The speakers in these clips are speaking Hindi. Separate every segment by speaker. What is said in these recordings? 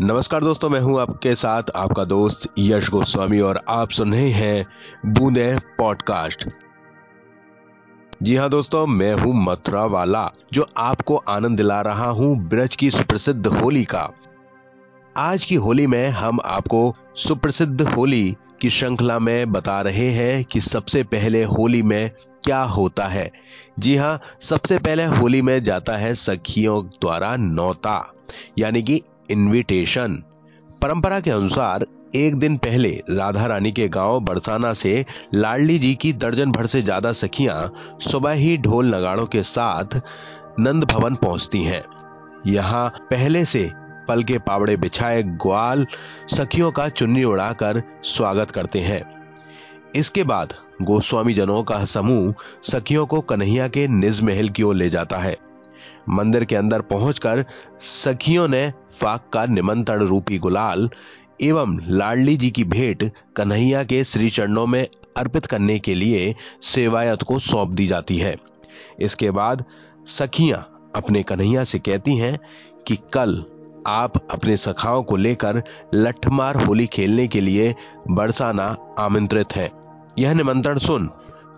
Speaker 1: नमस्कार दोस्तों, मैं हूँ आपके साथ आपका दोस्त यश गोस्वामी और आप सुन रहे हैं बूंदे पॉडकास्ट। जी हाँ दोस्तों, मैं हूँ मथुरा वाला, जो आपको आनंद दिला रहा हूँ ब्रज की सुप्रसिद्ध होली का। आज की होली में हम आपको सुप्रसिद्ध होली की श्रृंखला में बता रहे हैं कि सबसे पहले होली में क्या होता है। जी हाँ, सबसे पहले होली में जाता है सखियों द्वारा नौता, यानी कि इनविटेशन परंपरा के अनुसार, एक दिन पहले राधा रानी के गाँव बरसाना से लाडली जी की दर्जन भर से ज़्यादा सखियाँ सुबह ही ढोल नगाड़ों के साथ नंद भवन पहुँचती हैं। यहाँ पहले से पल के पावड़े बिछाए ग्वाल सखियों का चुन्नी उड़ाकर स्वागत करते हैं। इसके बाद गोस्वामी जनों का समूह सखियों को कन्हैया के निज महल की ओर ले जाता है। मंदिर के अंदर पहुंचकर सखियों ने फाक का निमंत्रण रूपी गुलाल एवं लाडली जी की भेंट कन्हैया के श्री चरणों में अर्पित करने के लिए सेवायत को सौंप दी जाती है। इसके बाद सखियाँ अपने कन्हैया से कहती हैं कि कल आप अपने सखाओं को लेकर लठमार होली खेलने के लिए बरसाना आमंत्रित हैं। यह निमंत्रण सुन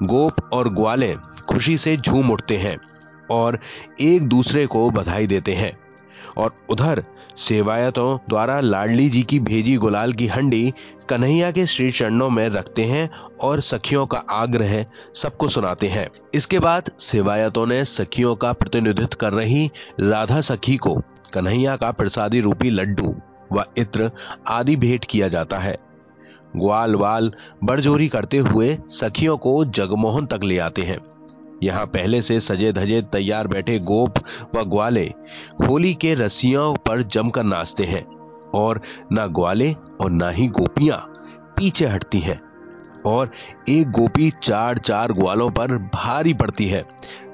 Speaker 1: गोप और ग्वाले खुशी से झूम उठते हैं। और एक दूसरे को बधाई देते हैं। और उधर सेवायतों द्वारा लाडली जी की भेजी गुलाल की हंडी कन्हैया के श्री चरणों में रखते हैं और सखियों का आग्रह सबको सुनाते हैं। इसके बाद सेवायतों ने सखियों का प्रतिनिधित्व कर रही राधा सखी को कन्हैया का प्रसादी रूपी लड्डू व इत्र आदि भेंट किया जाता है। ग्वाल वाल बड़जोरी करते हुए सखियों को जगमोहन तक ले आते हैं। यहाँ पहले से सजे धजे तैयार बैठे गोप व ग्वाले होली के रसियों पर जमकर नाचते हैं। और ना ग्वाले और ना ही गोपियाँ पीछे हटती हैं। और एक गोपी चार चार ग्वालों पर भारी पड़ती है,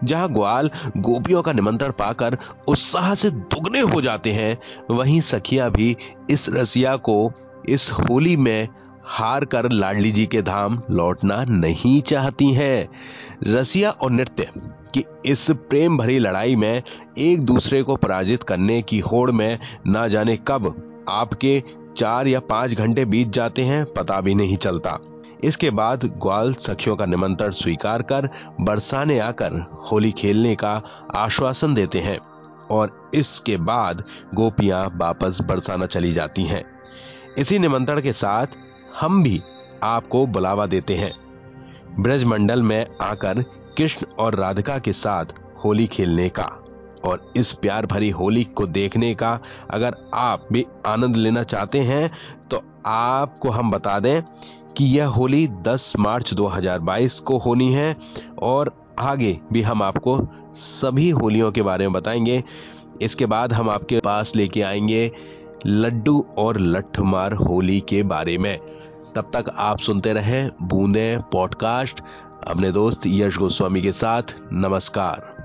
Speaker 1: जहाँ ग्वाल गोपियों का निमंत्रण पाकर उत्साह से दुगने हो जाते हैं। वहीं सखिया भी इस रसिया को इस होली में हार कर लाडली जी के धाम लौटना नहीं चाहती हैं। रसिया और नृत्य की इस प्रेम भरी लड़ाई में एक दूसरे को पराजित करने की होड़ में ना जाने कब आपके चार या पाँच घंटे बीत जाते हैं, पता भी नहीं चलता। इसके बाद ग्वाल सखियों का निमंत्रण स्वीकार कर बरसाने आकर होली खेलने का आश्वासन देते हैं और इसके बाद गोपियाँ वापस बरसाना चली जाती हैं। इसी निमंत्रण के साथ हम भी आपको बुलावा देते हैं। ब्रज मंडल में आकर कृष्ण और राधिका के साथ होली खेलने का और इस प्यार भरी होली को देखने का अगर आप भी आनंद लेना चाहते हैं तो आपको हम बता दें कि यह होली 10 मार्च 2022 को होनी है और आगे भी हम आपको सभी होलियों के बारे में बताएँगे। इसके बाद हम आपके पास लेके आएँगे लड्डू और लठमार होली के बारे में। तब तक आप सुनते रहें बूंदे पॉडकास्ट। अपने दोस्त यश गोस्वामी के साथ नमस्कार।